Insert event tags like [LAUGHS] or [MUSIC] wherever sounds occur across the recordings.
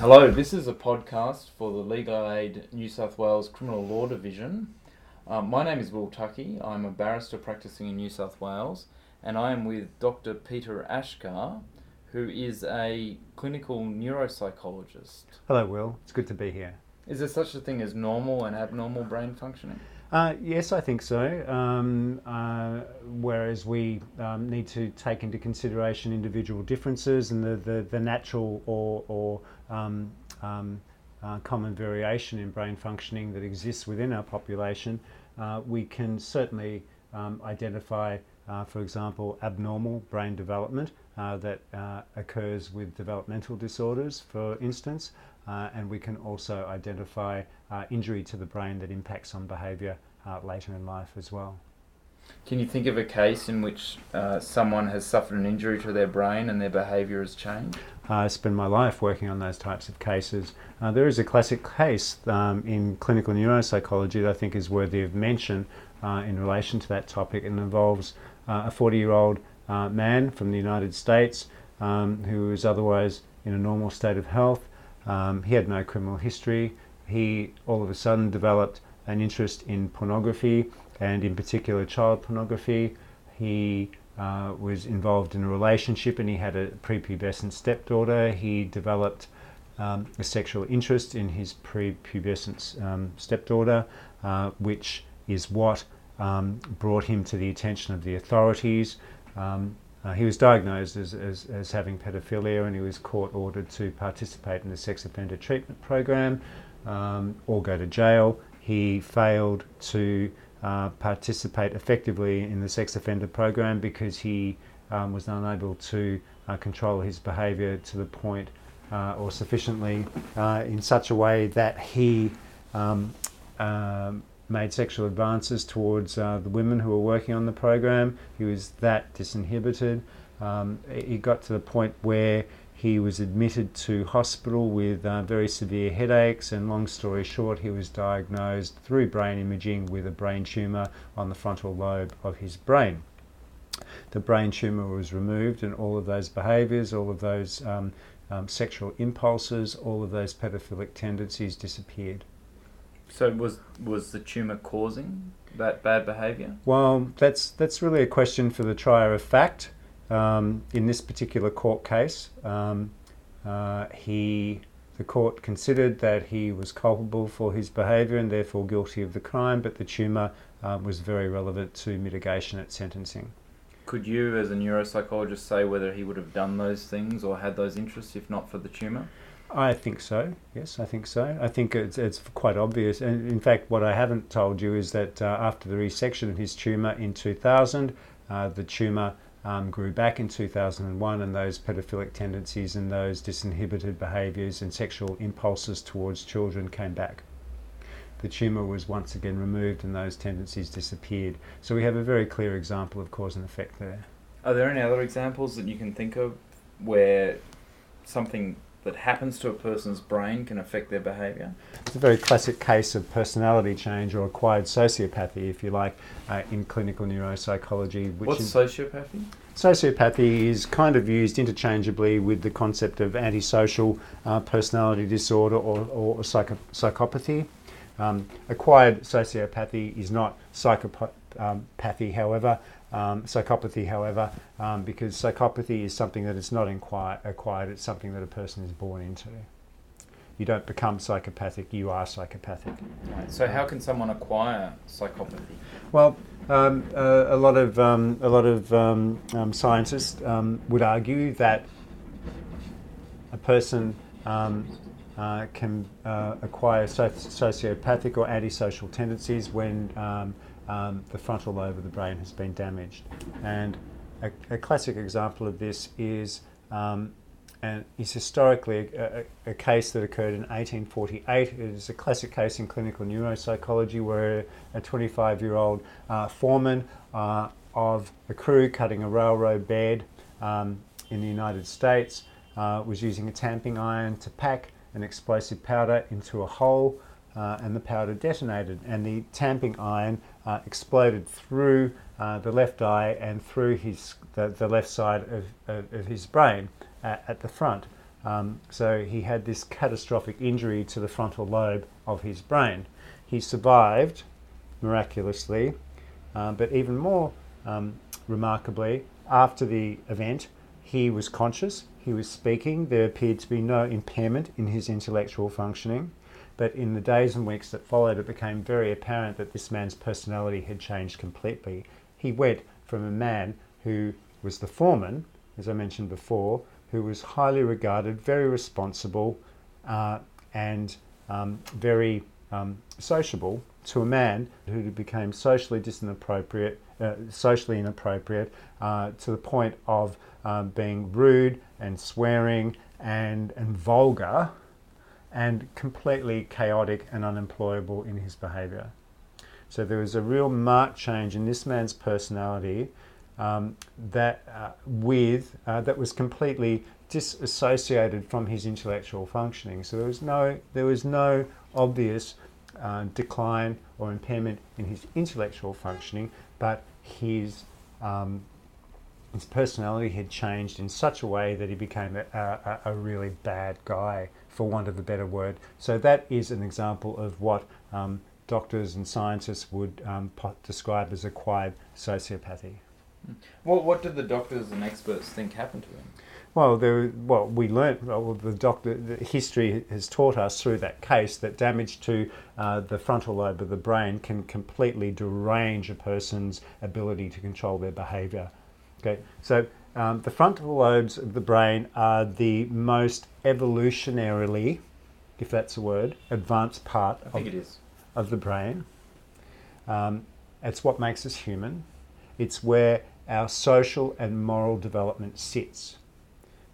Hello, this is a podcast for the Legal Aid New South Wales Criminal Law Division. Um, my name is Will Tuckey. I'm a barrister practicing in New South Wales, and I am with Dr. Peter Ashkar, who is a clinical neuropsychologist. Hello, Will. It's good to be here. Is there such a thing as normal and abnormal brain functioning? Uh, yes, I think so. Um, uh, whereas we um, need to take into consideration individual differences and the, the, the natural or, or um, um uh, common variation in brain functioning that exists within our population, uh, we can certainly um, identify, uh, for example, abnormal brain development that occurs with developmental disorders, for instance. And we can also identify injury to the brain that impacts on behaviour uh, later in life as well. Can you think of a case in which uh, someone has suffered an injury to their brain and their behaviour has changed? I spend my life working on those types of cases. Uh, there is a classic case um, in clinical neuropsychology that I think is worthy of mention uh, in relation to that topic. It involves a 40 year old man from the United States um, who is otherwise in a normal state of health. Um, he had no criminal history. He all of a sudden developed an interest in pornography and, in particular, child pornography. He uh, was involved in a relationship and he had a prepubescent stepdaughter. He developed um, a sexual interest in his prepubescent um, stepdaughter, uh, which is what um, brought him to the attention of the authorities. Um, uh, he was diagnosed as, as, as, having pedophilia and he was court ordered to participate in the sex offender treatment program um, or go to jail. He failed to uh, participate effectively in the sex offender program because he um, was unable to uh, control his behaviour to the point uh, or sufficiently uh, in such a way that he um, um made sexual advances towards uh, the women who were working on the program. He was that disinhibited. Um, he got to the point where he was admitted to hospital with uh, very severe headaches, and long story short, he was diagnosed through brain imaging with a brain tumour on the frontal lobe of his brain. The brain tumour was removed, and all of those behaviours, all of those um, um, sexual impulses, all of those pedophilic tendencies disappeared. So was was the tumor causing that bad behaviour? Well, that's that's really a question for the trier of fact. Um, in this particular court case, um, uh, he the court considered that he was culpable for his behaviour and therefore guilty of the crime, but the tumour uh, was very relevant to mitigation at sentencing. Could you, as a neuropsychologist, say whether he would have done those things or had those interests if not for the tumour? I think so. Yes, I think so. I think it's, it's quite obvious. And in fact, what I haven't told you is that uh, after the resection of his tumour in 2000, uh, the tumour um, grew back in 2001, and those pedophilic tendencies and those disinhibited behaviours and sexual impulses towards children came back. The tumour was once again removed, and those tendencies disappeared. So we have a very clear example of cause and effect there. Are there any other examples that you can think of where something that happens to a person's brain can affect their behaviour? It's a very classic case of personality change or acquired sociopathy, if you like, uh, in clinical neuropsychology. Which What's sociopathy? Sociopathy is kind of used interchangeably with the concept of antisocial uh, personality disorder or, or psycho- psychopathy. Um, acquired sociopathy is not psychopathy, however, um, psychopathy, however, um, because psychopathy is something that is not inquire, acquired, it's something that a person is born into. You don't become psychopathic, you are psychopathic. Right. So, how can someone acquire psychopathy? Well, um, uh, a lot of, um, a lot of um, um, scientists would argue that a person uh, can uh, acquire sociopathic or antisocial tendencies when um, the frontal lobe of the brain has been damaged. And a, a classic example of this is um, and is historically a, a, a, case that occurred in 1848. It is a classic case in clinical neuropsychology where a 25 year old uh, foreman uh, of a crew cutting a railroad bed um, in the United States uh, was using a tamping iron to pack an explosive powder into a hole uh, and the powder detonated, and the tamping iron uh, exploded through uh, the left eye and through his the, the left side of, of, of his brain at, at the front. Um, so he had this catastrophic injury to the frontal lobe of his brain. He survived miraculously, uh, but even more um, remarkably, after the event, he was conscious, he was speaking, there appeared to be no impairment in his intellectual functioning. But in the days and weeks that followed, it became very apparent that this man's personality had changed completely. He went from a man who was the foreman, as I mentioned before, who was highly regarded, very responsible, uh, and um, very um, sociable, to a man who became socially inappropriate, uh, socially inappropriate, uh, to the point of um, being rude and swearing and and vulgar, and completely chaotic and unemployable in his behaviour. So there was a real marked change in this man's personality um, that uh, with uh, that was completely disassociated from his intellectual functioning. So there was no there was no obvious uh, decline or impairment in his intellectual functioning, but his um, his personality had changed in such a way that he became a, a, a, really bad guy, for want of a better word. So that is an example of what um, doctors and scientists would um, describe as acquired sociopathy. Well, what did the doctors and experts think happened to him? Well, there, well, we learnt. Well, the doctor, the history has taught us through that case that damage to uh, the frontal lobe of the brain can completely derange a person's ability to control their behaviour. Okay, so um, the frontal lobes of the brain are the most evolutionarily, if that's a word, advanced part of, it is. of the brain. Um, it's what makes us human. It's where our social and moral development sits.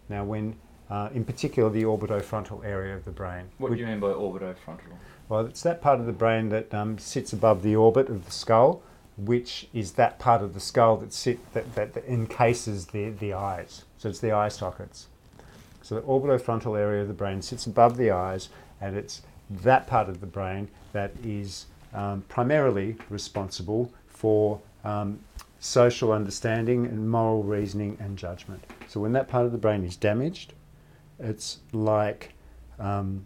Now, when, uh, in particular, the orbitofrontal area of the brain. What do you mean by orbitofrontal? Well, it's that part of the brain that um, sits above the orbit of the skull, which is that part of the skull that sit that, that, that encases the, the eyes. So it's the eye sockets. So the orbitofrontal area of the brain sits above the eyes, and it's that part of the brain that is um, primarily responsible for um, social understanding and moral reasoning and judgment. So when that part of the brain is damaged, it's like um,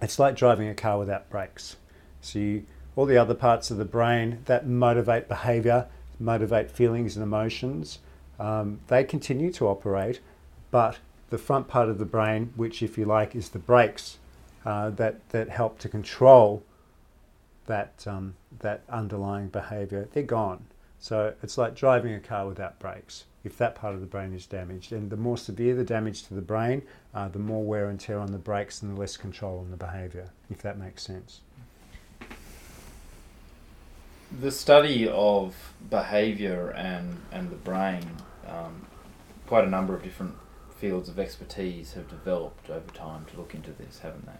it's like driving a car without brakes. So you, all the other parts of the brain that motivate behaviour, motivate feelings and emotions, um, they continue to operate, but the front part of the brain, which if you like is the brakes uh, that that help to control that um, that underlying behaviour, they're gone. So it's like driving a car without brakes if that part of the brain is damaged. And the more severe the damage to the brain, uh, the more wear and tear on the brakes and the less control on the behaviour, if that makes sense. The study of behaviour and, and the brain, um, quite a number of different fields of expertise have developed over time to look into this, haven't they?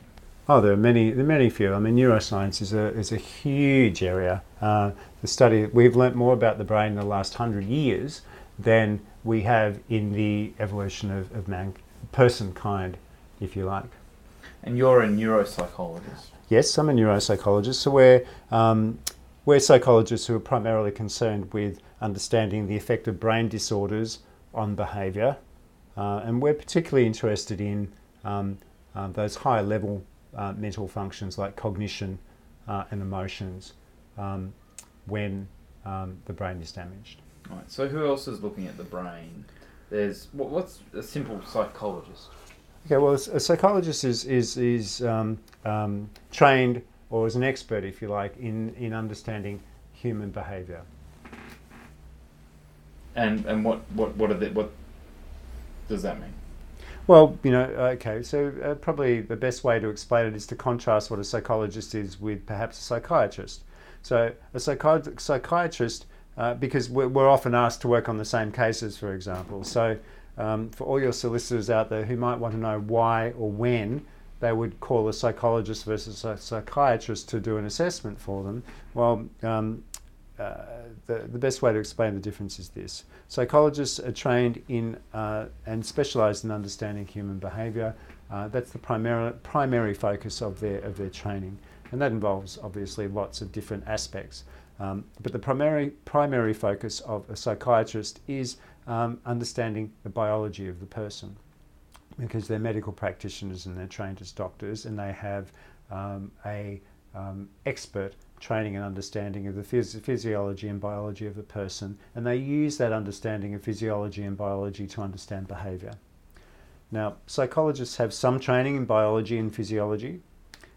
Oh, there are many, there are many few. I mean, neuroscience is a is a huge area. Uh, the study we've learnt more about the brain in the last hundred years than we have in the evolution of, of man, person kind, if you like. And you're a neuropsychologist. Yes, I'm a neuropsychologist. So we're um, we're psychologists who are primarily concerned with understanding the effect of brain disorders on behaviour, uh, and we're particularly interested in um, uh, those higher level uh, mental functions like cognition uh, and emotions um, when um, the brain is damaged. Right. So who else is looking at the brain? There's what, what's a simple psychologist? Okay. Well, a psychologist is is is um, um, trained or as an expert, if you like, in in understanding human behaviour. And and what what what are the, what does that mean? Well, you know, okay, so uh, probably the best way to explain it is to contrast what a psychologist is with perhaps a psychiatrist. So, a psychi- psychiatrist, uh, because we're, we're, often asked to work on the same cases, for example. So, um, for all your solicitors out there who might want to know why or when they would call a psychologist versus a psychiatrist to do an assessment for them, well, um, uh, the, the best way to explain the difference is this. Psychologists are trained in uh, and specialised in understanding human behaviour. Uh, that's the primary, primary focus of their, of their training. And that involves obviously lots of different aspects. Um, but the primary, primary focus of a psychiatrist is um, understanding the biology of the person. Because they're medical practitioners and they're trained as doctors and they have um, a um, expert training and understanding of the phys- physiology and biology of a person, and they use that understanding of physiology and biology to understand behavior. Now, psychologists have some training in biology and physiology,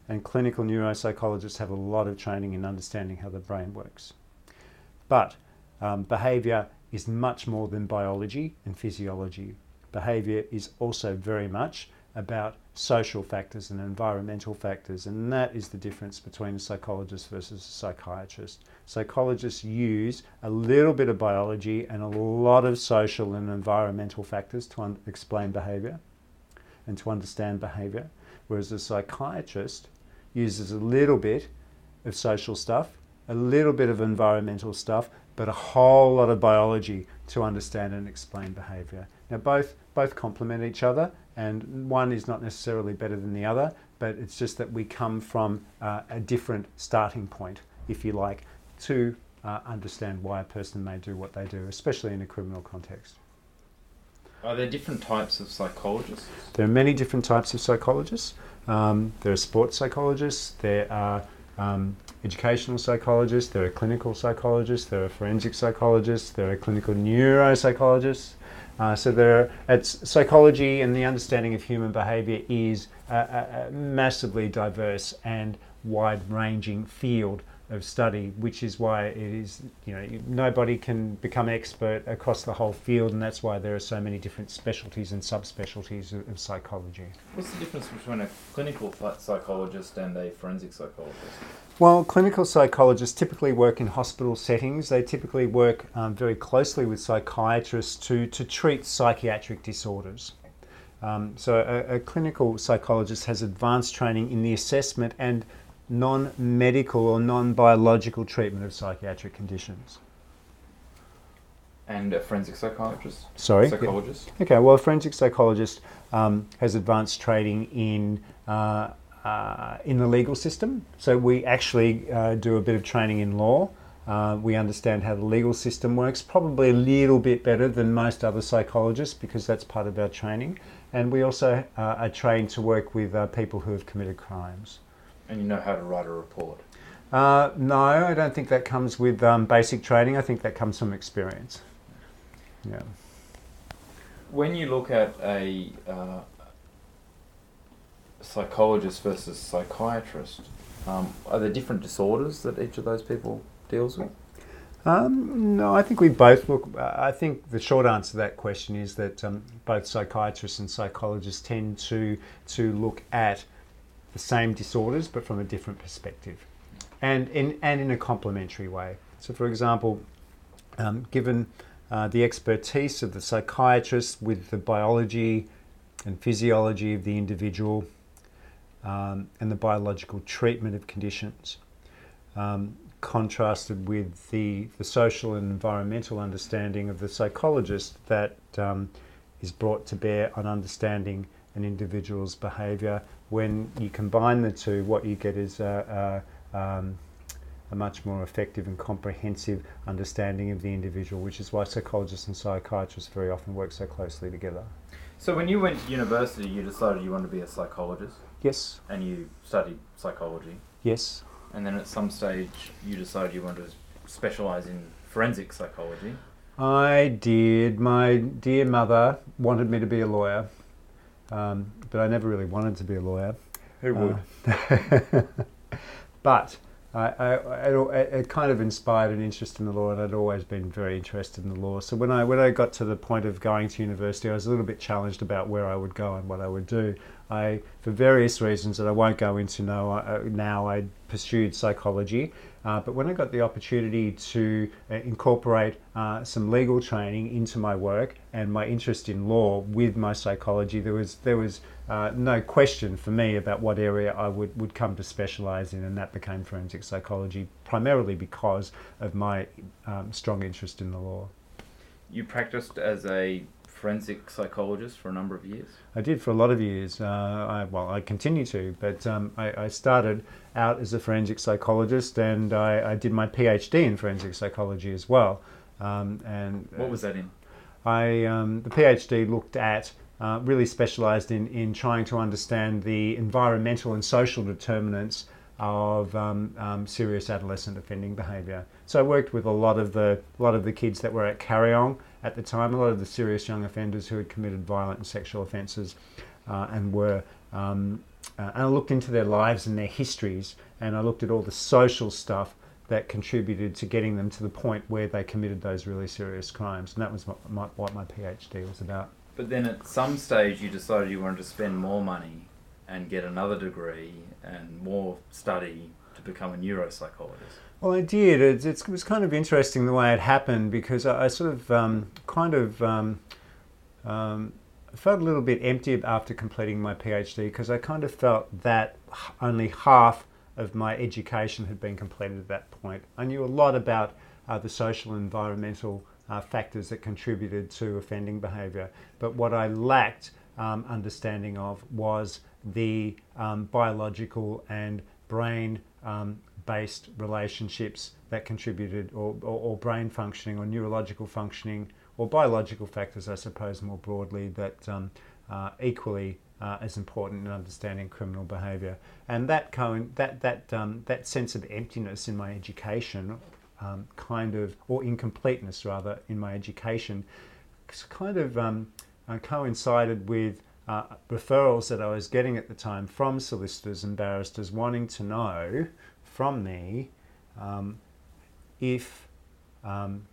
and clinical neuropsychologists have a lot of training in understanding how the brain works. But um, behavior is much more than biology and physiology. Behavior is also very much about social factors and environmental factors, and that is the difference between a psychologist versus a psychiatrist. Psychologists use a little bit of biology and a lot of social and environmental factors to un- explain behavior and to understand behavior, whereas a psychiatrist uses a little bit of social stuff, a little bit of environmental stuff, but a whole lot of biology to understand and explain behavior. Now, both, both complement each other, and one is not necessarily better than the other, but it's just that we come from uh, a different starting point, if you like, to uh, understand why a person may do what they do, especially in a criminal context. Are there different types of psychologists? There are many different types of psychologists. Um, there are sports psychologists, there are um, educational psychologists, there are clinical psychologists, there are forensic psychologists, there are clinical neuropsychologists. Uh, so there, are, it's psychology and the understanding of human behaviour is a, a, a massively diverse and wide-ranging field of study, which is why it is, you know, nobody can become expert across the whole field, and that's why there are so many different specialties and subspecialties of, of psychology. What's the difference between a clinical psychologist and a forensic psychologist? Well, clinical psychologists typically work in hospital settings. They typically work um, very closely with psychiatrists to, to treat psychiatric disorders. Um, so, a, a clinical psychologist has advanced training in the assessment and non medical or non biological treatment of psychiatric conditions. And a forensic psychiatrist? Sorry? Psychologist? Okay, well, a forensic psychologist um, has advanced training in. Uh, uh, in the legal system. So, we actually uh, do a bit of training in law. Uh, we understand how the legal system works, probably a little bit better than most other psychologists because that's part of our training. And we also uh, are trained to work with uh, people who have committed crimes. And you know how to write a report? Uh, no, I don't think that comes with um, basic training. I think that comes from experience. Yeah. When you look at a uh, psychologist versus psychiatrist, um, are there different disorders that each of those people deals with? Um, no, I think we both look. Uh, I think the short answer to that question is that um, both psychiatrists and psychologists tend to to look at the same disorders but from a different perspective and in, and in a complementary way. So, for example, um, given uh, the expertise of the psychiatrist with the biology and physiology of the individual um, and the biological treatment of conditions, um, contrasted with the, the social and environmental understanding of the psychologist that um, is brought to bear on understanding an individual's behaviour when you combine the two, what you get is a, a, um, a, much more effective and comprehensive understanding of the individual, which is why psychologists and psychiatrists very often work so closely together. So, when you went to university, you decided you wanted to be a psychologist? Yes. And you studied psychology? Yes. And then at some stage, you decided you wanted to specialise in forensic psychology? I did. My dear mother wanted me to be a lawyer. Um, but I never really wanted to be a lawyer. Who would? Uh, [LAUGHS] but I, I, it, it, kind of inspired an interest in the law, and I'd always been very interested in the law. So when I when I got to the point of going to university, I was a little bit challenged about where I would go and what I would do. I, for various reasons that I won't go into now, uh, now I pursued psychology. Uh, but when I got the opportunity to uh, incorporate uh, some legal training into my work and my interest in law with my psychology, there was there was uh, no question for me about what area I would, would come to specialise in, and that became forensic psychology, primarily because of my um, strong interest in the law. You practiced as a forensic psychologist for a number of years? I did for a lot of years. Uh, I, well, I continue to, but um, I, I, started out as a forensic psychologist and I, I, did my PhD in forensic psychology as well. Um, and what was that in? I um, the PhD looked at uh, really specialised in, in trying to understand the environmental and social determinants of um, um, serious adolescent offending behaviour. So I worked with a lot of the lot of the kids that were at Kariong at the time, a lot of the serious young offenders who had committed violent and sexual offences uh, and were. Um, uh, and I looked into their lives and their histories, and I looked at all the social stuff that contributed to getting them to the point where they committed those really serious crimes. And that was what my, what my PhD was about. But then at some stage you decided you wanted to spend more money and get another degree and more study to become a neuropsychologist. Well, I did. It, it was kind of interesting the way it happened because I, I sort of um, kind of um, um, felt a little bit empty after completing my PhD because I kind of felt that only half of my education had been completed at that point. I knew a lot about uh, the social and environmental uh, factors that contributed to offending behaviour, but what I lacked um, understanding of was the um, biological and brain um, based relationships that contributed, or, or, or, brain functioning, or neurological functioning, or biological factors, I suppose, more broadly, that um, uh, equally uh, as important in understanding criminal behaviour. And that, co- that, that, um, that sense of emptiness in my education, um, kind of, or incompleteness rather, in my education, kind of uh, coincided with uh, referrals that I was getting at the time from solicitors and barristers wanting to know from me um, if um,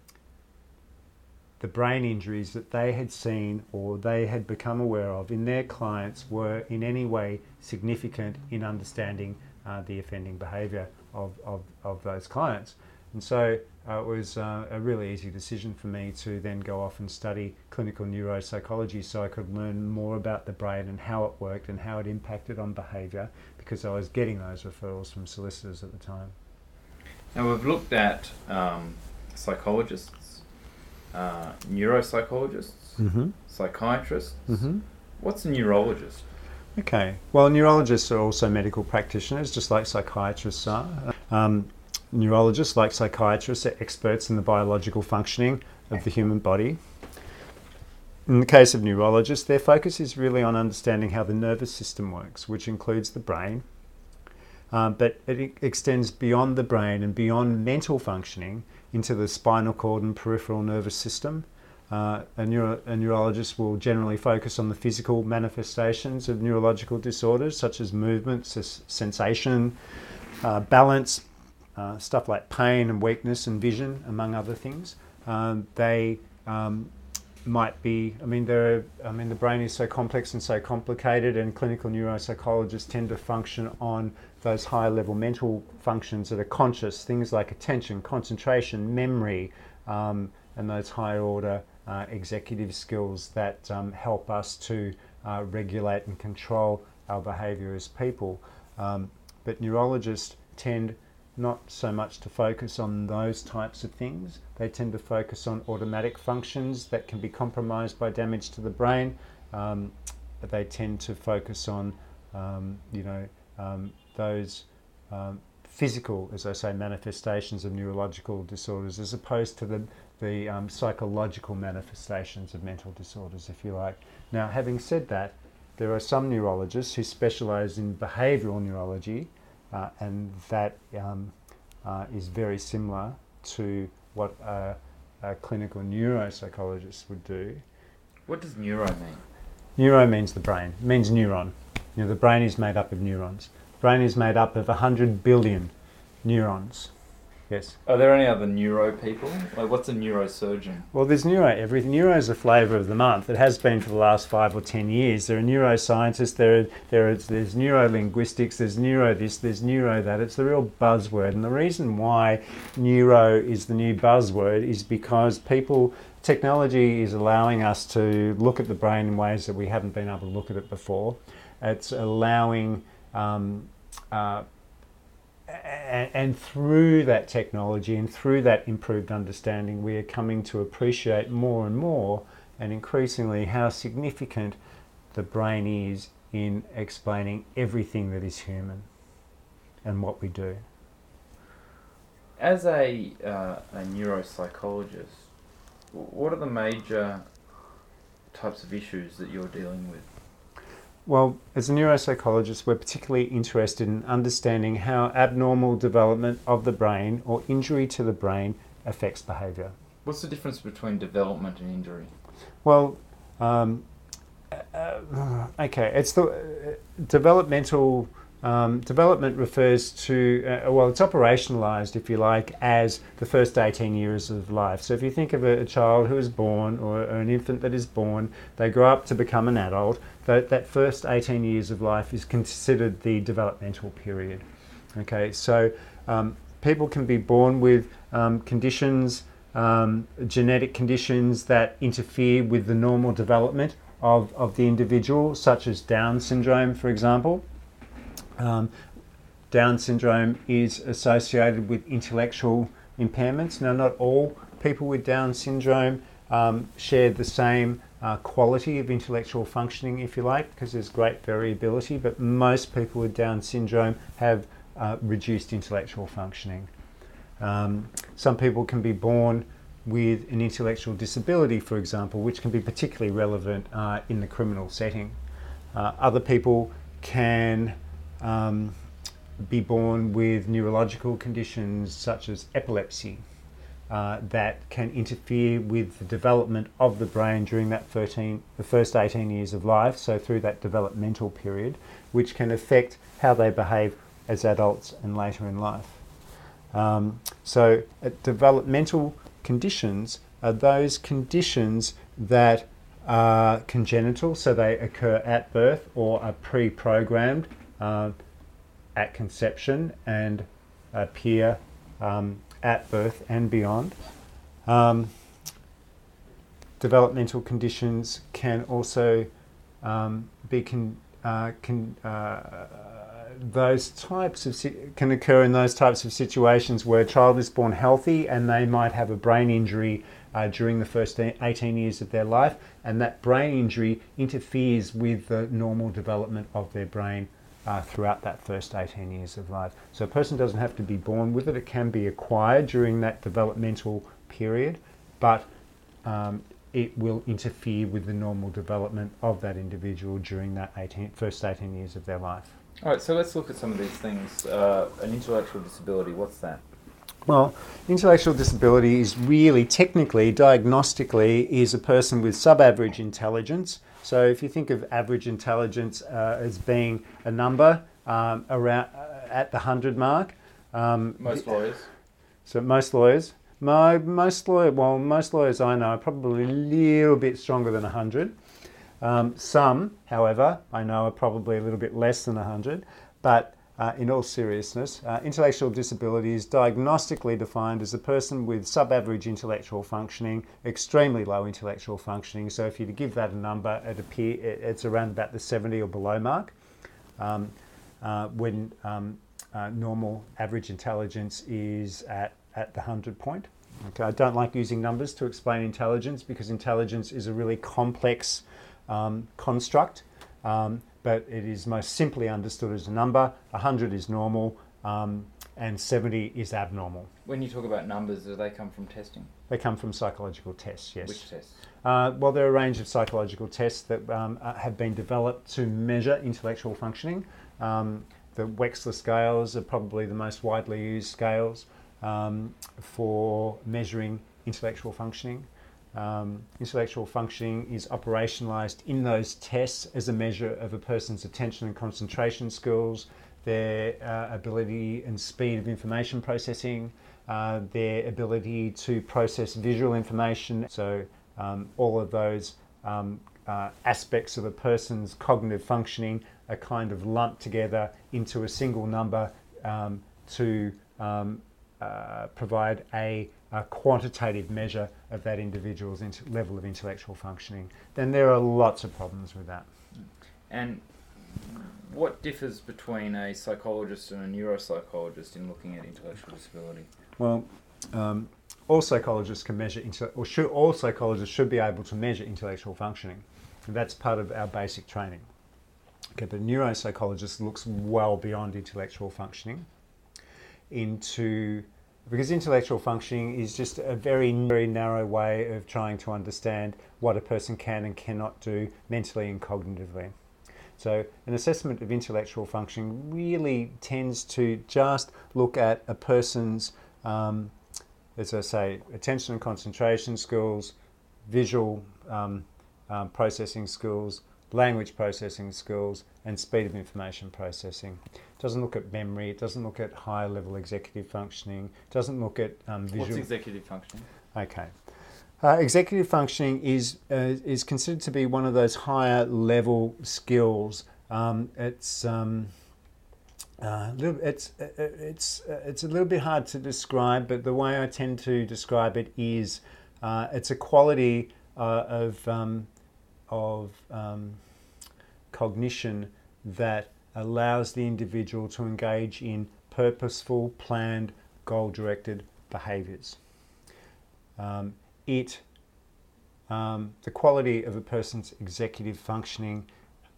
the brain injuries that they had seen or they had become aware of in their clients were in any way significant in understanding uh, the offending behaviour of, of, of those clients. And so uh, it was uh, a really easy decision for me to then go off and study clinical neuropsychology so I could learn more about the brain and how it worked and how it impacted on behaviour because I was getting those referrals from solicitors at the time. Now we've looked at um, psychologists, uh, neuropsychologists, mm-hmm. psychiatrists. Mm-hmm. What's a neurologist? Okay, well, neurologists are also medical practitioners, just like psychiatrists are. Um, neurologists, like psychiatrists, are experts in the biological functioning of the human body. In the case of neurologists, their focus is really on understanding how the nervous system works, which includes the brain. Um, but it extends beyond the brain and beyond mental functioning into the spinal cord and peripheral nervous system. Uh, a, neuro- a, neurologist will generally focus on the physical manifestations of neurological disorders, such as movement, sensation, uh, balance, uh, stuff like pain and weakness and vision, among other things. Um, they um, might be, I mean, there are, I mean, the brain is so complex and so complicated, and clinical neuropsychologists tend to function on those higher level mental functions that are conscious, things like attention, concentration, memory, um, and those higher order uh, executive skills that um, help us to uh, regulate and control our behavior as people. Um, but neurologists tend not so much to focus on those types of things. They tend to focus on automatic functions that can be compromised by damage to the brain. Um, they tend to focus on, um, you know, um, those um, physical, as I say, manifestations of neurological disorders, as opposed to the the um, psychological manifestations of mental disorders, if you like. Now, having said that, there are some neurologists who specialise in behavioural neurology uh, and that um, uh, is very similar to what a, a, clinical neuropsychologist would do. What does neuro mean? Neuro means the brain. It means neuron. You know, the brain is made up of neurons. The brain is made up of 100 billion neurons. Yes. Are there any other neuro people? Like, what's a neurosurgeon? Well, there's neuro everything. Neuro is the flavour of the month. It has been for the last five or ten years. There are neuroscientists. There, are, there is there's neurolinguistics. There's neuro this. There's neuro that. It's the real buzzword. And the reason why neuro is the new buzzword is because people, technology is allowing us to look at the brain in ways that we haven't been able to look at it before. It's allowing um, uh, and, and, through that technology and through that improved understanding, we are coming to appreciate more and more and increasingly how significant the brain is in explaining everything that is human and what we do. As a, uh, a neuropsychologist, what are the major types of issues that you're dealing with? Well, as a neuropsychologist, we're particularly interested in understanding how abnormal development of the brain or injury to the brain affects behaviour. What's the difference between development and injury? Well, um, uh, okay, it's the uh, developmental. Um, development refers to, uh, well, it's operationalized, if you like, as the first 18 years of life. So if you think of a, a child who is born or, or, an infant that is born, they grow up to become an adult, that, that first 18 years of life is considered the developmental period. Okay, so um, people can be born with um, conditions, um, genetic conditions that interfere with the normal development of, of the individual, such as Down syndrome, for example. Um, Down syndrome is associated with intellectual impairments. Now, not all people with Down syndrome um, share the same uh, quality of intellectual functioning, if you like, because there's great variability, but most people with Down syndrome have uh, reduced intellectual functioning. Um, some people can be born with an intellectual disability, for example, which can be particularly relevant uh, in the criminal setting. Uh, other people can um, be born with neurological conditions such as epilepsy uh, that can interfere with the development of the brain during that 13, the first 18 years of life, so through that developmental period, which can affect how they behave as adults and later in life. Um, so, developmental conditions are those conditions that are congenital, so they occur at birth or are pre programmed uh, at conception and appear um, at birth and beyond. Um, developmental conditions can also um, be con- uh, con- uh, those types of si- can occur in those types of situations where a child is born healthy and they might have a brain injury uh, during the first 18 years of their life, and that brain injury interferes with the normal development of their brain uh, throughout that first 18 years of life. So a person doesn't have to be born with it, it can be acquired during that developmental period, but um, it will interfere with the normal development of that individual during that 18, first 18 years of their life. All right, so let's look at some of these things. Uh, an intellectual disability, what's that? Well, intellectual disability is really technically, diagnostically, is a person with sub-average intelligence. So if you think of average intelligence uh, as being a number um, around uh, at the hundred mark, um, most lawyers. So most lawyers, my most lawyer, well, most lawyers I know are probably a little bit stronger than hundred. Um, some, however, I know are probably a little bit less than 100, but uh, in all seriousness, uh, intellectual disability is diagnostically defined as a person with subaverage intellectual functioning, extremely low intellectual functioning. So, if you give that a number, it appear, it's around about the 70 or below mark. Um, uh, when um, uh, normal average intelligence is at, at the 100 point. Okay, I don't like using numbers to explain intelligence because intelligence is a really complex um, construct, um, but it is most simply understood as a number. 100 is normal, um, and 70 is abnormal. When you talk about numbers, do they come from testing? They come from psychological tests, yes. Which tests? Uh, well, there are a range of psychological tests that um, uh, have been developed to measure intellectual functioning. Um, the Wechsler scales are probably the most widely used scales um, for measuring intellectual functioning. Um, intellectual functioning is operationalized in those tests as a measure of a person's attention and concentration skills, their uh, ability and speed of information processing, uh, their ability to process visual information. So, um, all of those um, uh, aspects of a person's cognitive functioning are kind of lumped together into a single number um, to um, uh, provide a a quantitative measure of that individual's level of intellectual functioning, then there are lots of problems with that. And what differs between a psychologist and a neuropsychologist in looking at intellectual disability? Well, um, all psychologists can measure, or should, all psychologists should be able to measure intellectual functioning. And that's part of our basic training. Okay, but a neuropsychologist looks well beyond intellectual functioning into because intellectual functioning is just a very, very narrow way of trying to understand what a person can and cannot do mentally and cognitively. So, an assessment of intellectual functioning really tends to just look at a person's, um, as I say, attention and concentration skills, visual um, um, processing skills, language processing skills, and speed of information processing. It doesn't look at memory, it doesn't look at higher level executive functioning, it doesn't look at um, visual. What's executive functioning? Okay. Uh, executive functioning is uh, is considered to be one of those higher level skills. Um, it's um, uh, little, it's uh, uh, it's uh, it's a little bit hard to describe, but the way I tend to describe it is it's a quality of um, of um, cognition that allows the individual to engage in purposeful, planned, goal directed behaviors. Um, it, um, the quality of a person's executive functioning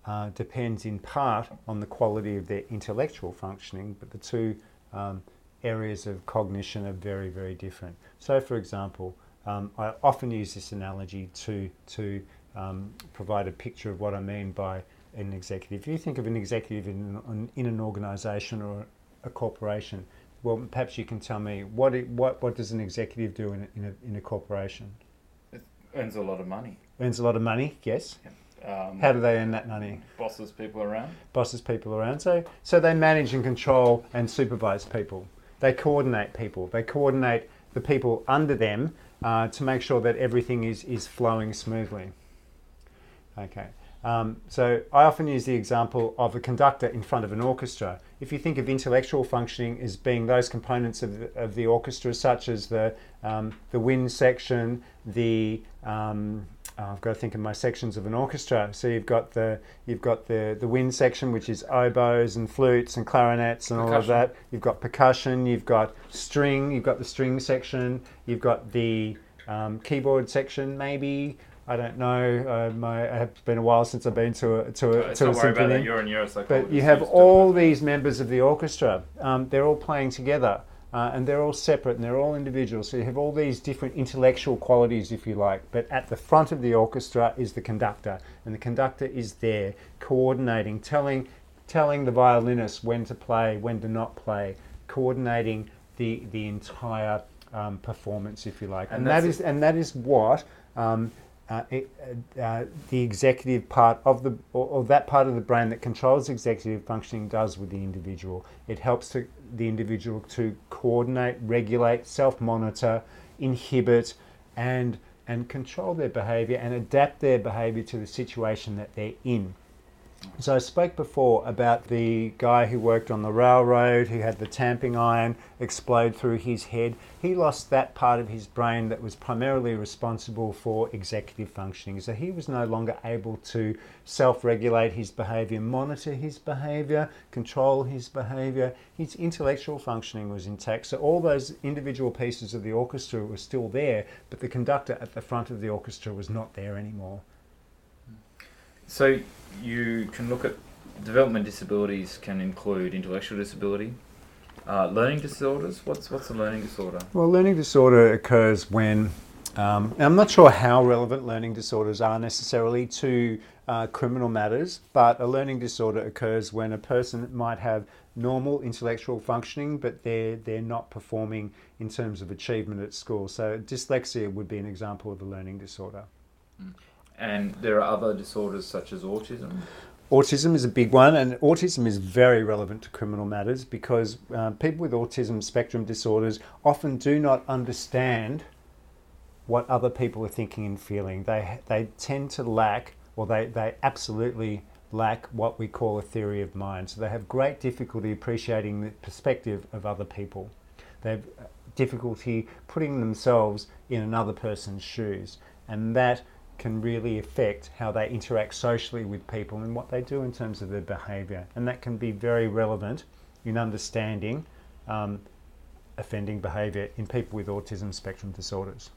uh, depends in part on the quality of their intellectual functioning, but the two um, areas of cognition are very, very different. So, for example, um, I often use this analogy to, to um, provide a picture of what I mean by an executive. If you think of an executive in an, in an organisation or a corporation, well, perhaps you can tell me what it, what what does an executive do in a, in a, in a corporation? It earns a lot of money. Earns a lot of money. Yes. Um, How do they earn that money? Bosses people around. Bosses people around. So so they manage and control and supervise people. They coordinate people. They coordinate the people under them uh, to make sure that everything is is flowing smoothly. Okay. Um, so I often use the example of a conductor in front of an orchestra. If you think of intellectual functioning as being those components of the, of the orchestra, such as the um, the wind section, the um, oh, I've got to think of my sections of an orchestra. So you've got the you've got the the wind section, which is oboes and flutes and clarinets and percussion. all of that. You've got percussion. You've got string. You've got the string section. You've got the um, keyboard section, maybe. I don't know. Uh, my, it's been a while since I've been to a to a, to don't a worry about symphony. that. You're a neuropsychologist. But you have all these members of the orchestra. Um, they're all playing together, uh, and they're all separate, and they're all individuals. So you have all these different intellectual qualities, if you like. But at the front of the orchestra is the conductor, and the conductor is there coordinating, telling, telling the violinist when to play, when to not play, coordinating the the entire um, performance, if you like. And And, that's is and that is what. Um, uh, uh, uh, the executive part of the or, or that part of the brain that controls executive functioning does with the individual. It helps to, the individual to coordinate, regulate, self-monitor, inhibit, and and control their behaviour and adapt their behaviour to the situation that they're in. So I spoke before about the guy who worked on the railroad, who had the tamping iron explode through his head. He lost that part of his brain that was primarily responsible for executive functioning. So he was no longer able to self regulate his behavior, monitor his behavior, control his behavior. His intellectual functioning was intact. So all those individual pieces of the orchestra were still there, but the conductor at the front of the orchestra was not there anymore. So you can look at development disabilities can include intellectual disability, uh, learning disorders. What's what's a learning disorder? Well, learning disorder occurs when, um, and I'm not sure how relevant learning disorders are necessarily to uh, criminal matters, but a learning disorder occurs when a person might have normal intellectual functioning, but they're, they're not performing in terms of achievement at school. So, dyslexia would be an example of a learning disorder. And there are other disorders such as autism. Autism is a big one, and autism is very relevant to criminal matters because uh, people with autism spectrum disorders often do not understand what other people are thinking and feeling. They, they tend to lack, or they, they absolutely lack what we call a theory of mind. So they have great difficulty appreciating the perspective of other people. They have difficulty putting themselves in another person's shoes, and that can really affect how they interact socially with people and what they do in terms of their behaviour. And that can be very relevant in understanding um, offending behaviour in people with autism spectrum disorders.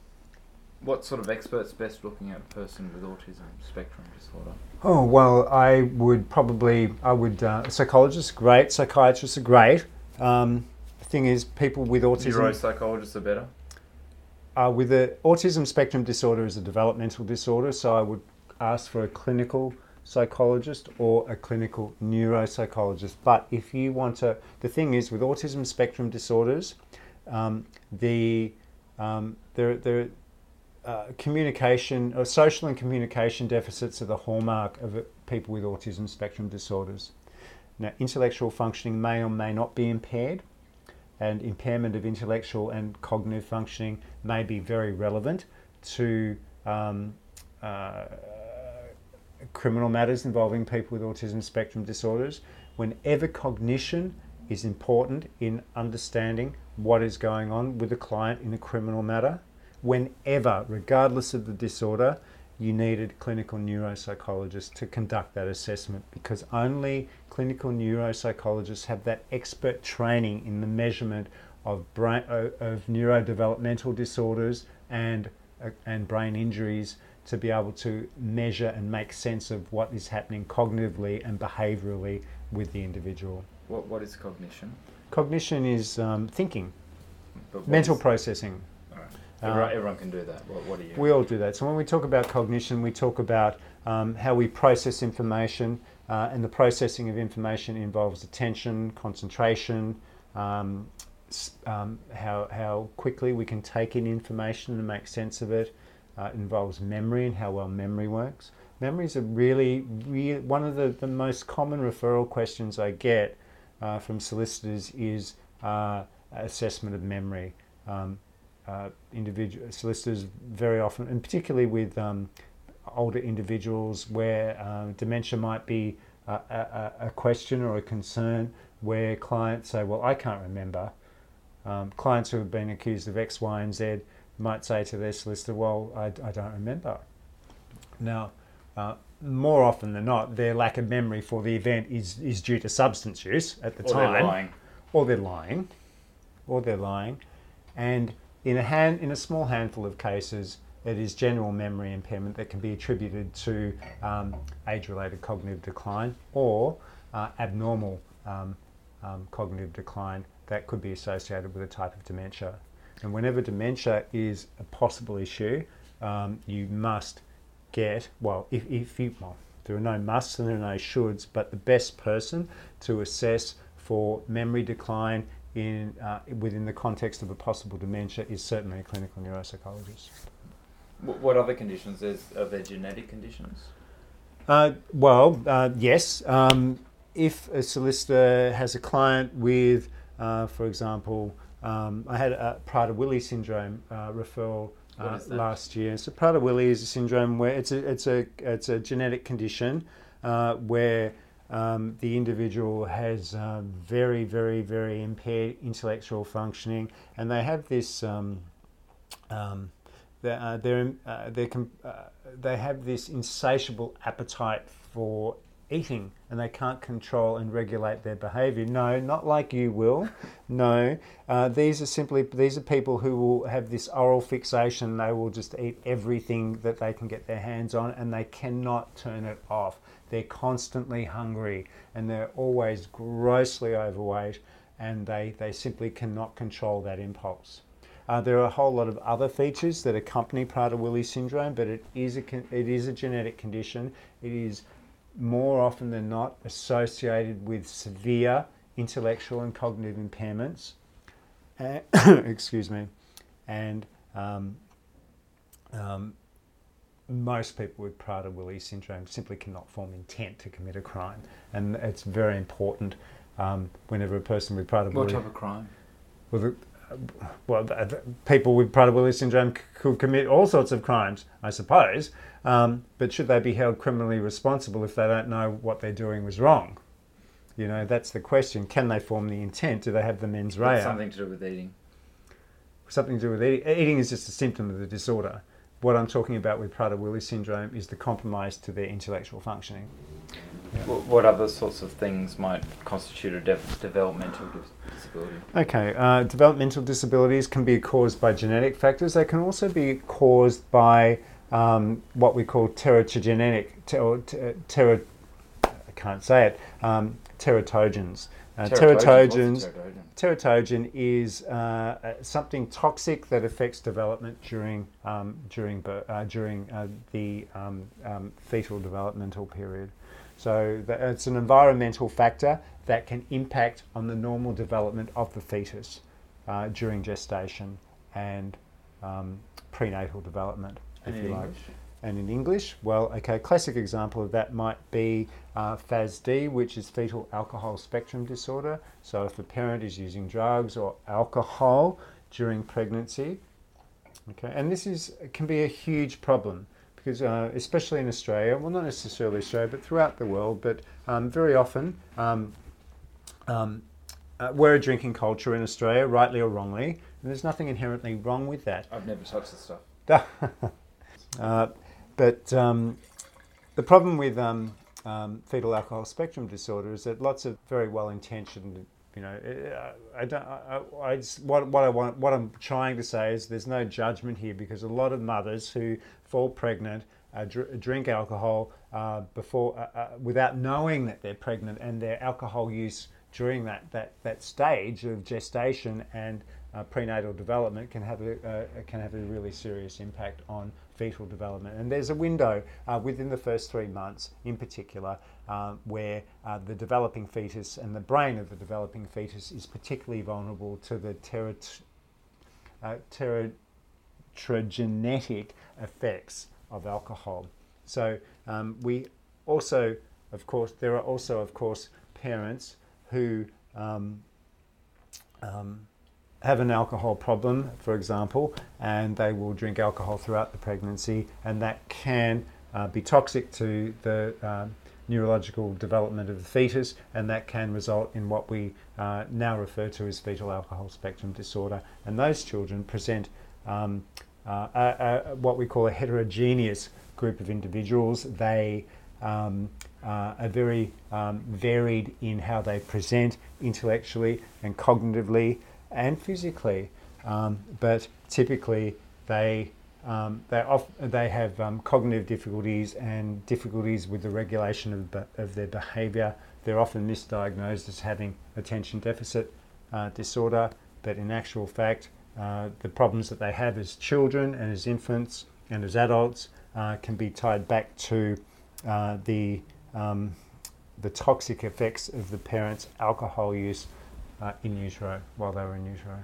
What sort of experts best looking at a person with autism spectrum disorder? Oh well, I would probably I would uh, psychologists are great, psychiatrists are great. Um, thing is, people with autism. Neuropsychologists are better. Uh, with the autism spectrum disorder is a developmental disorder, so I would ask for a clinical psychologist or a clinical neuropsychologist. But if you want to, the thing is with autism spectrum disorders, um, the um, there there uh, communication or social and communication deficits are the hallmark of people with autism spectrum disorders. Now, intellectual functioning may or may not be impaired, and impairment of intellectual and cognitive functioning may be very relevant to um, uh, criminal matters involving people with autism spectrum disorders. Whenever cognition is important in understanding what is going on with a client in a criminal matter, whenever, regardless of the disorder, you needed clinical neuropsychologists to conduct that assessment because only clinical neuropsychologists have that expert training in the measurement of brain of neurodevelopmental disorders and uh, and brain injuries to be able to measure and make sense of what is happening cognitively and behaviorally with the individual. What what is cognition? Cognition is um, thinking, mental processing. Everyone, uh, everyone, can do that. What, what, are you? We all do that. So when we talk about cognition, we talk about um, how we process information, uh, and the processing of information involves attention, concentration, um, um, how, how quickly we can take in information and make sense of it. Uh, involves memory and how well memory works. Memory is a really, really one of the, the most common referral questions I get uh, from solicitors is uh, assessment of memory. Um, uh, individual solicitors very often, and particularly with um, older individuals where um, dementia might be a, a, a, question or a concern, where clients say, "Well, I can't remember." Um, clients who have been accused of X, Y, and Z might say to their solicitor, "Well, I, I don't remember." Now, uh, more often than not, their lack of memory for the event is, is due to substance use at the or time, they're lying. or they're lying, or they're lying, and in a, hand, in a small handful of cases, it is general memory impairment that can be attributed to um, age-related cognitive decline or uh, abnormal um, um, cognitive decline that could be associated with a type of dementia. And whenever dementia is a possible issue, um, you must get, well, if, if you, well, there are no musts and there are no shoulds, but the best person to assess for memory decline in, uh, within the context of a possible dementia is certainly a clinical neuropsychologist. What other conditions? Is, are there genetic conditions? Uh, well, uh, yes. Um, if a solicitor has a client with, uh, for example, um, I had a Prader-Willi syndrome uh, referral uh, last year. So Prader-Willi is a syndrome where it's a it's a it's a genetic condition where um, the individual has uh, very, very, very impaired intellectual functioning, and they have this. Um, um, they're, uh, they're, uh, they're uh, they have this insatiable appetite for eating and they can't control and regulate their behavior. No, not like you will. [LAUGHS] No, uh, these are simply these are people who will have this oral fixation. They will just eat everything that they can get their hands on, and they cannot turn it off. They're constantly hungry and they're always grossly overweight, and they they simply cannot control that impulse. Uh, there are a whole lot of other features that accompany Prader-Willi syndrome, but it is a it is a genetic condition. It is more often than not associated with severe intellectual and cognitive impairments. Uh, [COUGHS] excuse me, and um, um, most people with Prader-Willi syndrome simply cannot form intent to commit a crime, and it's very important um, whenever a person with Prader-Willi. What type of crime? Well, the, well, people with Prader-Willi syndrome could commit all sorts of crimes, I suppose. Um, but should they be held criminally responsible if they don't know what they're doing was wrong? You know, that's the question. Can they form the intent? Do they have the mens rea? something to do with eating. Something to do with eating. Eating is just a symptom of the disorder. What I'm talking about with Prader-Willi syndrome is the compromise to their intellectual functioning. Yeah. What other sorts of things might constitute a de- developmental disability? Okay, uh, developmental disabilities can be caused by genetic factors. They can also be caused by um, what we call teratogenetic, ter- ter- I can't say it, um, teratogens. Uh, Teratogens, teratogen? teratogen is uh, uh, something toxic that affects development during um, during uh, during uh, the um, um, fetal developmental period. So that it's an environmental factor that can impact on the normal development of the fetus uh, during gestation and um, prenatal development, And if you like. And in English, well, okay, classic example of that might be uh, FASD, which is fetal alcohol spectrum disorder. So if a parent is using drugs or alcohol during pregnancy, okay, and this is can be a huge problem because uh, especially in Australia, well, not necessarily Australia, but throughout the world, but um, very often. Um, um, uh, we're a drinking culture in Australia, rightly or wrongly, and there's nothing inherently wrong with that. I've never touched the stuff. [LAUGHS] Uh, but um, the problem with um, um, fetal alcohol spectrum disorder is that lots of very well-intentioned, you know, uh, I don't, I, I- I just, what, what I want, what I'm trying to say is there's no judgment here because a lot of mothers who fall pregnant uh, dr- drink alcohol uh, before, uh, uh, without knowing that they're pregnant, and their alcohol use during that, that, that stage of gestation and uh, prenatal development can have a uh, can have a really serious impact on fetal development. And there's a window uh, within the first three months, in particular, uh, where uh, the developing fetus and the brain of the developing fetus is particularly vulnerable to the uh, effects of alcohol. So um, we also, of course, there are also, of course, parents who um, um, have an alcohol problem, for example, and they will drink alcohol throughout the pregnancy, and that can uh, be toxic to the um, neurological development of the fetus, and that can result in what we uh, now refer to as fetal alcohol spectrum disorder. And those children present um, uh, a, a, what we call a heterogeneous group of individuals. They um, uh, are very um, varied in how they present intellectually and cognitively and physically, um, but typically they um, they, off, they have um, cognitive difficulties and difficulties with the regulation of, of their behaviour. They're often misdiagnosed as having attention deficit uh, disorder, but in actual fact, uh, the problems that they have as children and as infants and as adults uh, can be tied back to uh, the um, the toxic effects of the parents' alcohol use uh, in utero while they were in utero.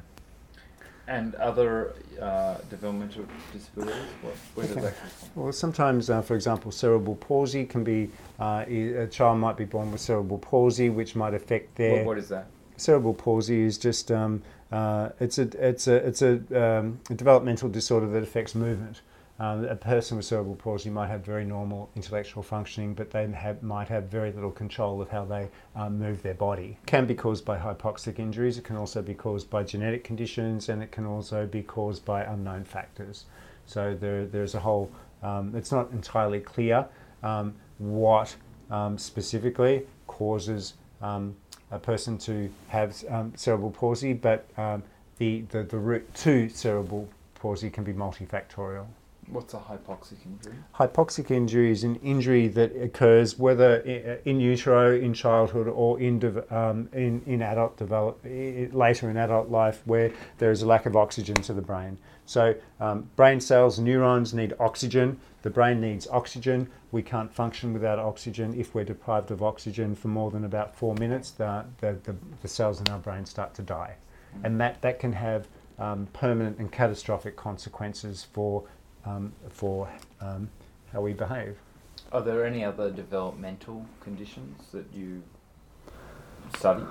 And other uh, developmental disabilities? What, where does Okay. that come from? Well, sometimes, uh, for example, cerebral palsy can be uh, i- a child might be born with cerebral palsy, which might affect their What, what is that? cerebral palsy is just um, uh, it's a it's a it's a, um, a developmental disorder that affects movement. Uh, a person with cerebral palsy might have very normal intellectual functioning, but they have, might have very little control of how they um, move their body. It can be caused by hypoxic injuries. It can also be caused by genetic conditions, and it can also be caused by unknown factors. So there, there's a whole. Um, it's not entirely clear um, what um, specifically causes um, a person to have um, cerebral palsy, but um, the, the, the route to cerebral palsy can be multifactorial. What's a hypoxic injury? Hypoxic injury is an injury that occurs whether in utero, in childhood, or in, um, in, in adult develop, later in adult life, where there is a lack of oxygen to the brain. So, um, brain cells, neurons need oxygen. The brain needs oxygen. We can't function without oxygen. If we're deprived of oxygen for more than about four minutes, the, the, the, the cells in our brain start to die. And that, that can have um, permanent and catastrophic consequences for um, for um, how we behave. Are there any other developmental conditions that you study?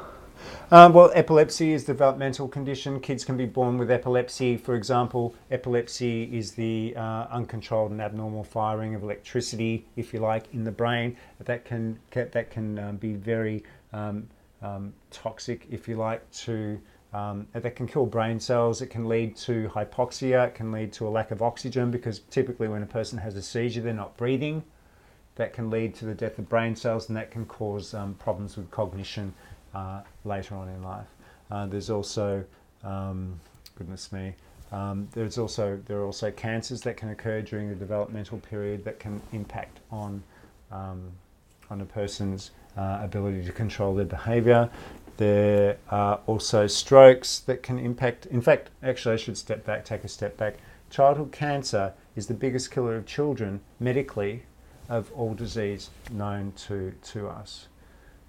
Um, well, epilepsy is a developmental condition. Kids can be born with epilepsy. For example, epilepsy is the uh, uncontrolled and abnormal firing of electricity, if you like, in the brain. That can that can um, be very um, um, toxic, if you like, to um, that can kill brain cells. It can lead to hypoxia. It can lead to a lack of oxygen because typically when a person has a seizure, they're not breathing. That can lead to the death of brain cells, and that can cause um, problems with cognition uh, later on in life. Uh, there's also, um, goodness me, um, there's also there are also cancers that can occur during the developmental period that can impact on um, on a person's uh, ability to control their behaviour. There are also strokes that can impact. In fact, actually, I should step back, take a step back. Childhood cancer is the biggest killer of children medically of all disease known to, to us.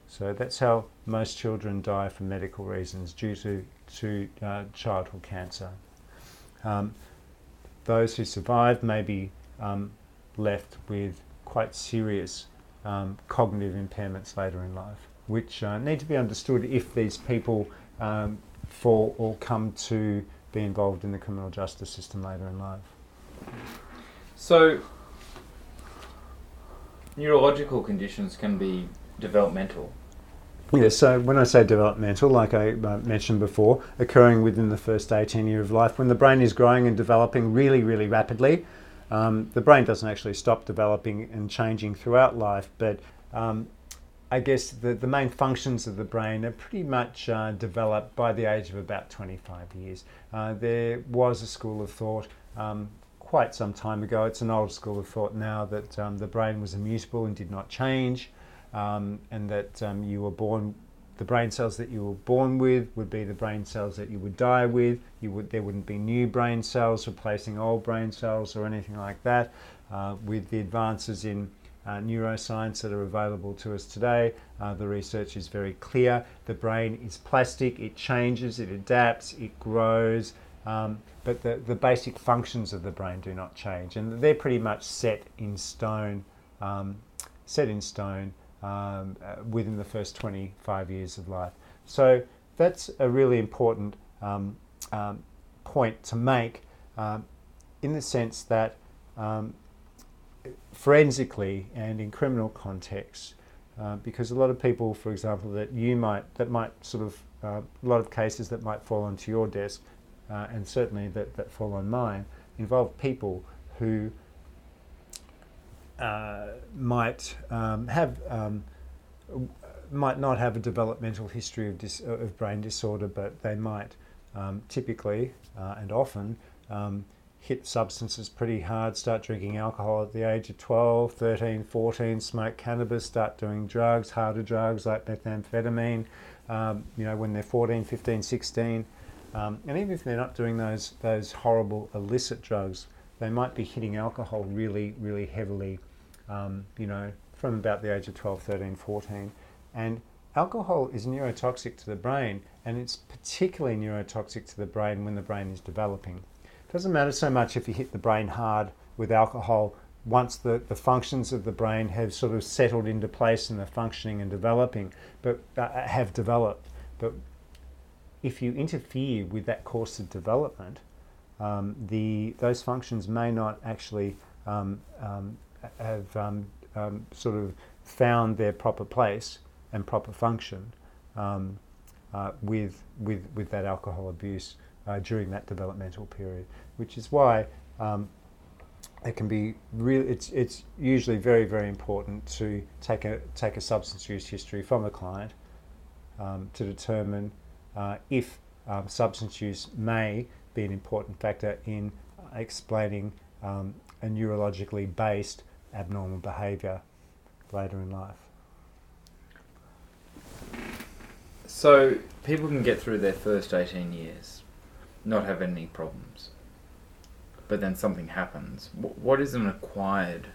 So that's how most children die for medical reasons due to, to uh, childhood cancer. Um, those who survive may be um, left with quite serious um, cognitive impairments later in life, which uh, need to be understood if these people um, fall or come to be involved in the criminal justice system later in life. So, neurological conditions can be developmental. Yeah, so when I say developmental, like I uh, mentioned before, occurring within the first 18 years of life, when the brain is growing and developing really, really rapidly, um, the brain doesn't actually stop developing and changing throughout life, but um, I guess the, the main functions of the brain are pretty much uh, developed by the age of about 25 years. Uh, there was a school of thought um, quite some time ago, it's an old school of thought now, that um, the brain was immutable and did not change, um, and that um, you were born the brain cells that you were born with would be the brain cells that you would die with. You would there wouldn't be new brain cells replacing old brain cells or anything like that. Uh, with the advances in uh, neuroscience that are available to us today, uh, the research is very clear. The brain is plastic; it changes, it adapts, it grows. Um, but the, the basic functions of the brain do not change, and they're pretty much set in stone. Um, set in stone um, uh, within the first 25 years of life. So that's a really important um, um, point to make um, in the sense that forensically and in criminal contexts, uh, because a lot of people, for example, that you might, that might sort of, uh, a lot of cases that might fall onto your desk, uh, and certainly that, that fall on mine, involve people who uh, might um, have um, might not have a developmental history of, dis- of brain disorder, but they might um, typically uh, and often um, hit substances pretty hard, start drinking alcohol at the age of 12, 13, 14, smoke cannabis, start doing drugs, harder drugs like methamphetamine, um, you know, when they're 14, 15, 16. Um, and even if they're not doing those, those horrible illicit drugs, they might be hitting alcohol really, really heavily um, you know, from about the age of 12, 13, 14. And alcohol is neurotoxic to the brain, and it's particularly neurotoxic to the brain when the brain is developing. Doesn't matter so much if you hit the brain hard with alcohol once the, the functions of the brain have sort of settled into place and they're functioning and developing, but uh, have developed. But if you interfere with that course of development, um, the, those functions may not actually um, um, have um, um, sort of found their proper place and proper function um, uh, with, with, with that alcohol abuse uh, during that developmental period, which is why um, it can be really, it's, it's usually very, very important to take a, take a substance use history from a client um, to determine uh, if um, substance use may be an important factor in explaining um, a neurologically based abnormal behaviour later in life. So people can get through their first 18 years, not have any problems, but then something happens. What is an acquired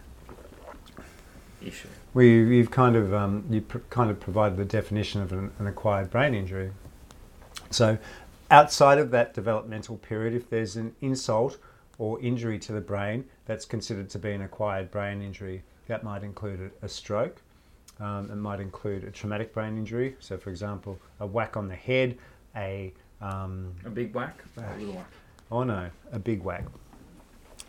issue? Well, you, have kind of um, you pr- kind of provided the definition of an, an acquired brain injury. So, outside of that developmental period, if there's an insult or injury to the brain that's considered to be an acquired brain injury. That might include a, stroke, um, it might include a traumatic brain injury. So, for example, a whack on the head, a um, a big whack, a little whack. Oh no, a big whack.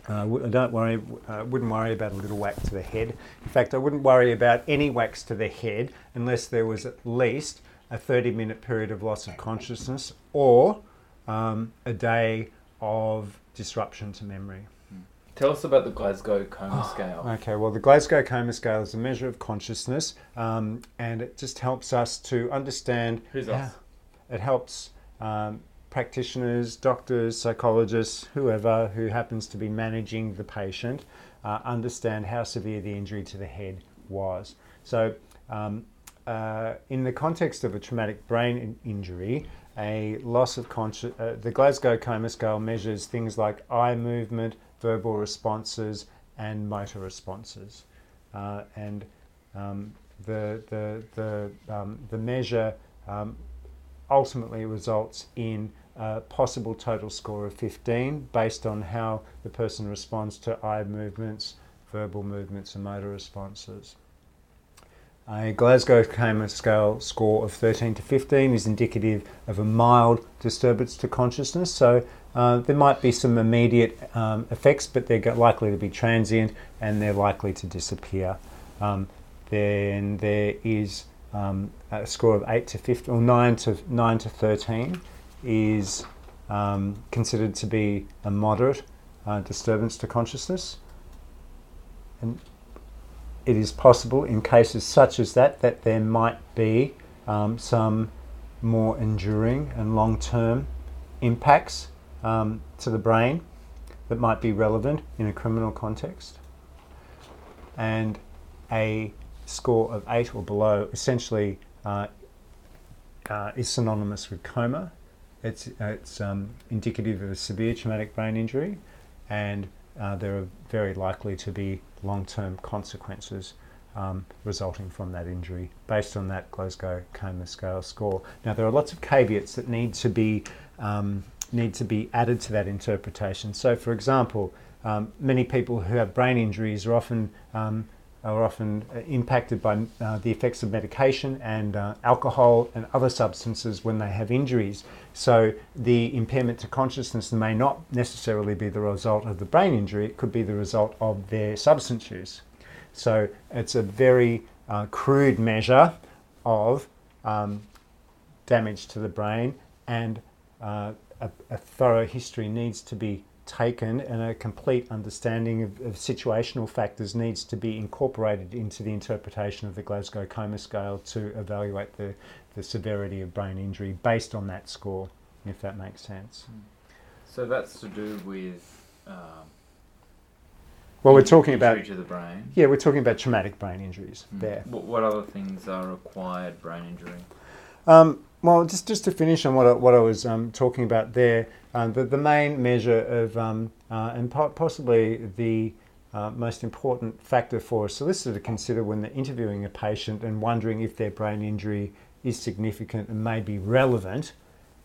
Uh, don't worry. Uh, wouldn't worry about a little whack to the head. In fact, I wouldn't worry about any whacks to the head unless there was at least a 30-minute period of loss of consciousness or um, a day of disruption to memory. Tell us about the Glasgow Coma oh, [GASPS] Scale. Okay, well, the Glasgow Coma Scale is a measure of consciousness, um, and it just helps us to understand. Who's us? It helps um, practitioners, doctors, psychologists, whoever who happens to be managing the patient, uh, understand how severe the injury to the head was. So, um, uh, in the context of a traumatic brain in- injury, a loss of conscious, uh, the Glasgow Coma Scale measures things like eye movement, verbal responses, and motor responses. Uh, and um, the, the, the, um, the measure um, ultimately results in a possible total score of 15 based on how the person responds to eye movements, verbal movements, and motor responses. A Glasgow Coma Scale score of 13 to 15 is indicative of a mild disturbance to consciousness. So uh, there might be some immediate um, effects, but they're likely to be transient and they're likely to disappear. Um, then there is um, a score of 8 to 15 or 9 to 9 to 13 is um, considered to be a moderate uh, disturbance to consciousness. And it is possible in cases such as that that there might be um, some more enduring and long term impacts um, to the brain that might be relevant in a criminal context. And a score of eight or below essentially uh, uh, is synonymous with coma. It's, it's um, indicative of a severe traumatic brain injury, and uh, there are very likely to be long term consequences um, resulting from that injury based on that Glasgow Coma Scale score. Now, there are lots of caveats that need to be, um, need to be added to that interpretation. So, for example, um, many people who have brain injuries are often um, are often uh, impacted by uh, the effects of medication and uh, alcohol and other substances when they have injuries. So the impairment to consciousness may not necessarily be the result of the brain injury, it could be the result of their substance use. So it's a very uh, crude measure of um, damage to the brain, and uh, a, a thorough history needs to be taken and a complete understanding of, of, situational factors needs to be incorporated into the interpretation of the Glasgow Coma Scale to evaluate the, the severity of brain injury based on that score, if that makes sense. So that's to do with. Um, well, we're talking about to the brain. Yeah, we're talking about traumatic brain injuries mm. there. What, what other things are acquired brain injury? Um, well, just just to finish on what I, what I was um, talking about there, um, the, the main measure of, um, uh, and po- possibly the uh, most important factor for a solicitor to consider when they're interviewing a patient and wondering if their brain injury is significant and may be relevant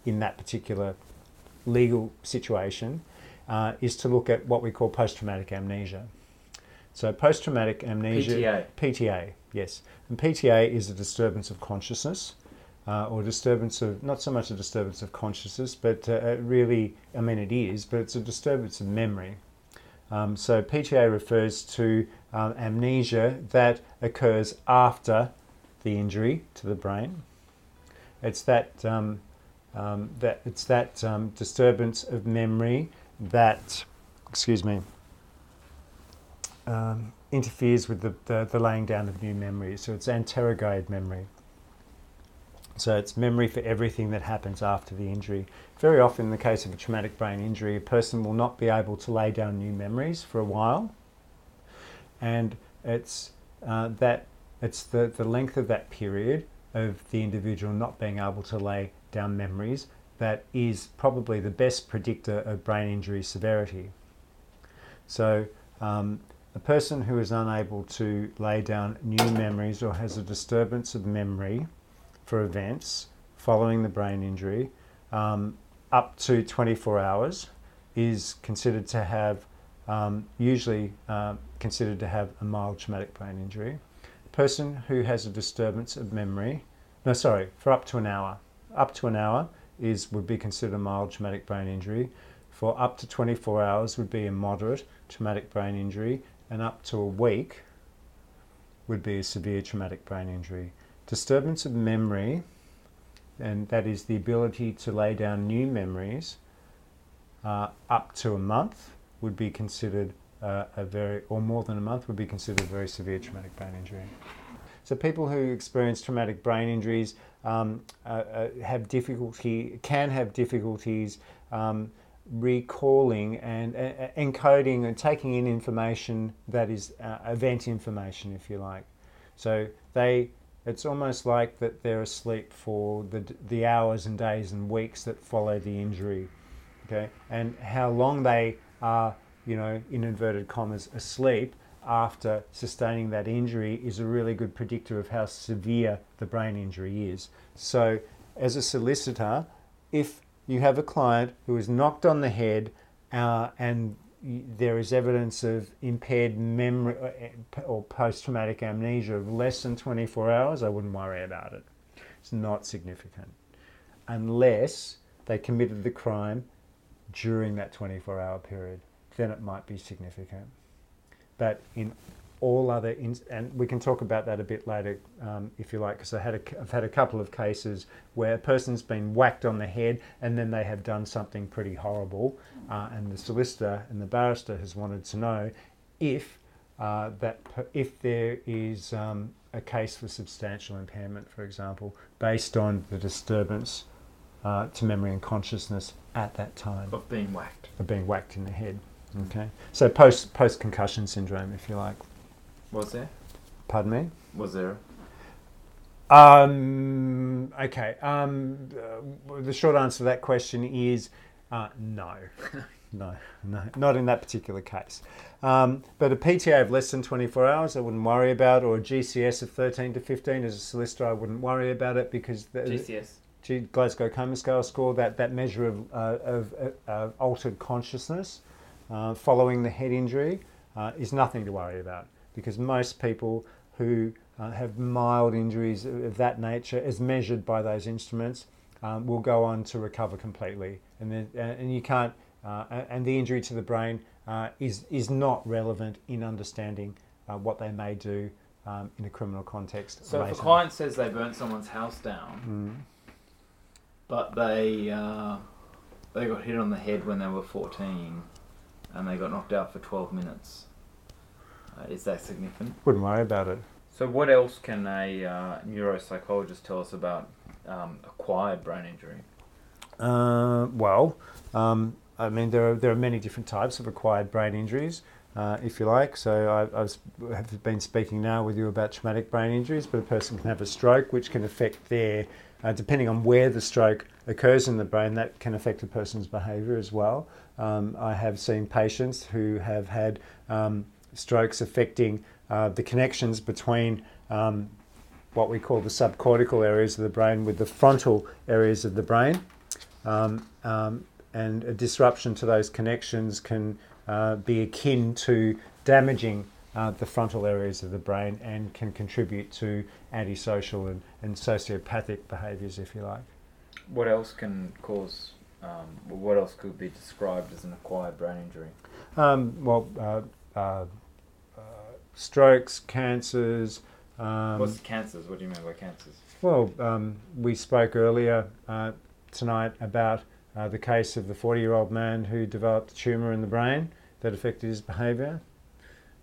in that particular legal situation uh, is to look at what we call post traumatic amnesia. So, post traumatic amnesia. PTA. PTA, yes. And PTA is a disturbance of consciousness uh, or disturbance of not so much a disturbance of consciousness, but uh, really, I mean, it is, but it's a disturbance of memory. Um, so PTA refers to um, amnesia that occurs after the injury to the brain. It's that um, um that it's that um, disturbance of memory that, excuse me, um, interferes with the, the, the laying down of new memories. So it's anterograde memory. So it's memory for everything that happens after the injury. Very often, in the case of a traumatic brain injury, a person will not be able to lay down new memories for a while, and it's uh, that it's the, the length of that period of the individual not being able to lay down memories that is probably the best predictor of brain injury severity. So, um, a person who is unable to lay down new memories or has a disturbance of memory for events following the brain injury um, up to 24 hours is considered to have, um, usually uh, considered to have a mild traumatic brain injury. A person who has a disturbance of memory, no, sorry, for up to an hour, up to an hour is would be considered a mild traumatic brain injury. For up to 24 hours would be a moderate traumatic brain injury, and up to a week would be a severe traumatic brain injury. Disturbance of memory, and that is the ability to lay down new memories uh, up to a month would be considered uh, a very, or more than a month would be considered a very severe traumatic brain injury. So people who experience traumatic brain injuries um, uh, uh have difficulty, can have difficulties um, recalling and uh, uh, encoding and taking in information that is event information, if you like. So they It's almost like that they're asleep for the, the hours and days and weeks that follow the injury. Okay, and how long they are, you know, in inverted commas, asleep after sustaining that injury is a really good predictor of how severe the brain injury is. So, as a solicitor, if you have a client who is knocked on the head uh, and there is evidence of impaired memory uh, or post traumatic amnesia of less than 24 hours, I wouldn't worry about it. It's not significant. Unless they committed the crime during that 24 hour period, then it might be significant. But in all other, ins- and we can talk about that a bit later um, if you like, because I had a, I've had a couple of cases where a person's been whacked on the head and then they have done something pretty horrible, uh, and the solicitor and the barrister has wanted to know if uh, that if there is um, a case for substantial impairment, for example, based on the disturbance uh, to memory and consciousness at that time of being whacked, of being whacked in the head. Okay, so post post concussion syndrome, if you like. Was there? Pardon me. Was there? Um, okay. Um, uh, the short answer to that question is uh, no. [LAUGHS] no, no, not in that particular case. Um, but a PTA of less than 24 hours, I wouldn't worry about, or a GCS of 13 to 15 as a solicitor, I wouldn't worry about it because the, GCS. G- Glasgow Coma Scale score, that, that measure of, uh, of uh, altered consciousness uh, following the head injury, uh, is nothing to worry about because most people who uh, have mild injuries of that nature, as measured by those instruments, um, will go on to recover completely. And, then, and you can't, uh, and the injury to the brain uh, is, is not relevant in understanding uh, what they may do um, in a criminal context. So later. if a client says they burnt someone's house down, Mm. but they uh, they got hit on the head when they were 14, and they got knocked out for 12 minutes, uh, is that significant? Wouldn't worry about it. So what else can a uh, neuropsychologist tell us about um, acquired brain injury? Uh, well, um, I mean, there are, there are many different types of acquired brain injuries, uh, if you like. So I, I've have been speaking now with you about traumatic brain injuries, but a person can have a stroke, which can affect their, uh, depending on where the stroke occurs in the brain, that can affect a person's behaviour as well. Um, I have seen patients who have had um, strokes affecting uh, the connections between um, what we call the subcortical areas of the brain with the frontal areas of the brain. Um, um, and a disruption to those connections can uh, be akin to damaging uh, the frontal areas of the brain and can contribute to antisocial and, and sociopathic behaviours, if you like. What else can cause? Um, what else could be described as an acquired brain injury? Um, well, uh, strokes, cancers. Um, What's cancers? What do you mean by cancers? Well, um, we spoke earlier uh, tonight about uh, the case of the 40 year old man who developed a tumour in the brain that affected his behaviour.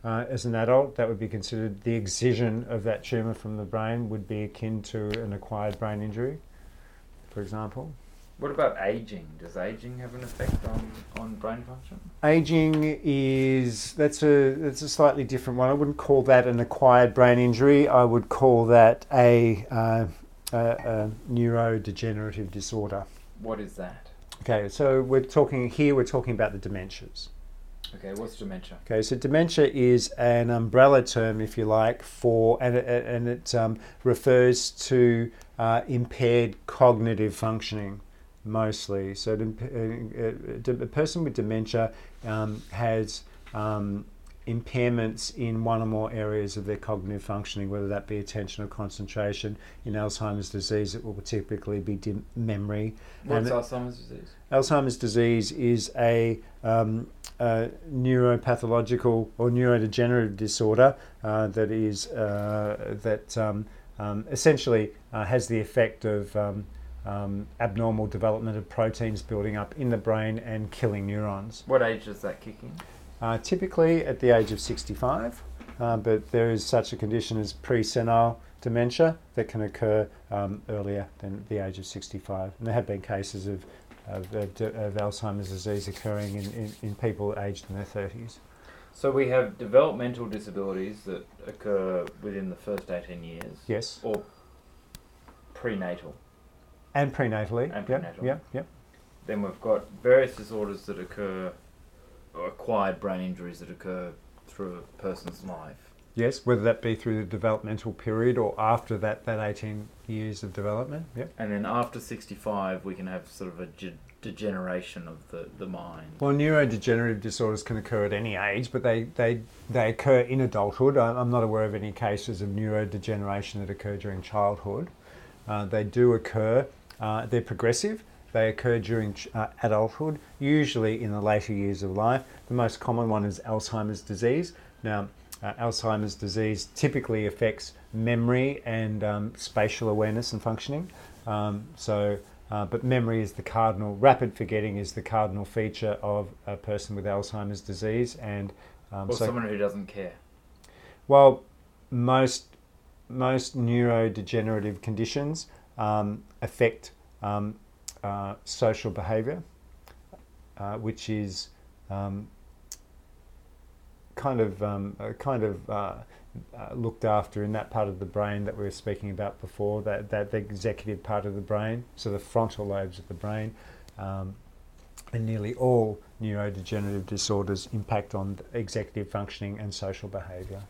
Uh, as an adult, that would be considered the excision of that tumour from the brain would be akin to an acquired brain injury, for example. What about aging? Does aging have an effect on, on brain function? Aging is that's a that's a slightly different one. I wouldn't call that an acquired brain injury. I would call that a, uh, a, a neurodegenerative disorder. What is that? Okay, so we're talking here. We're talking about the dementias. Okay, what's dementia? Okay, so dementia is an umbrella term, if you like, for and it, and it um, refers to uh, impaired cognitive functioning mostly. So a, a person with dementia um, has um, impairments in one or more areas of their cognitive functioning, whether that be attention or concentration. In Alzheimer's disease, it will typically be dim- memory. What's And- Alzheimer's disease? Alzheimer's disease is a, um, a neuropathological or neurodegenerative disorder uh, that is uh, that um, um, essentially uh, has the effect of um, abnormal development of proteins building up in the brain and killing neurons. What age does that kick in? Uh, typically at the age of 65, uh, but there is such a condition as pre-senile dementia that can occur um, earlier than the age of 65. And there have been cases of, of, of, of Alzheimer's disease occurring in, in, in people aged in their 30s. So we have developmental disabilities that occur within the first 18 years, Yes. or prenatal. And prenatally. And Yep, prenatal. Yep, yep. Then we've got various disorders that occur, or acquired brain injuries that occur through a person's life. Yes, whether that be through the developmental period or after that, that 18 years of development. Yep. And then after 65, we can have sort of a ge- degeneration of the, the mind. Well, neurodegenerative disorders can occur at any age, but they, they, they occur in adulthood. I- I'm not aware of any cases of neurodegeneration that occur during childhood. Uh, they do occur, uh, they're progressive. They occur during uh, adulthood, usually in the later years of life. The most common one is Alzheimer's disease. Now, uh, Alzheimer's disease typically affects memory and um, spatial awareness and functioning. Um, so, uh, but memory is the cardinal, rapid forgetting is the cardinal feature of a person with Alzheimer's disease. And um, Or so, someone who doesn't care. well, most most neurodegenerative conditions um, affect um, uh, social behaviour, uh, which is um, kind of um, uh, kind of uh, uh, looked after in that part of the brain that we were speaking about before, that that the executive part of the brain, so the frontal lobes of the brain. Um, and nearly all neurodegenerative disorders impact on executive functioning and social behaviour.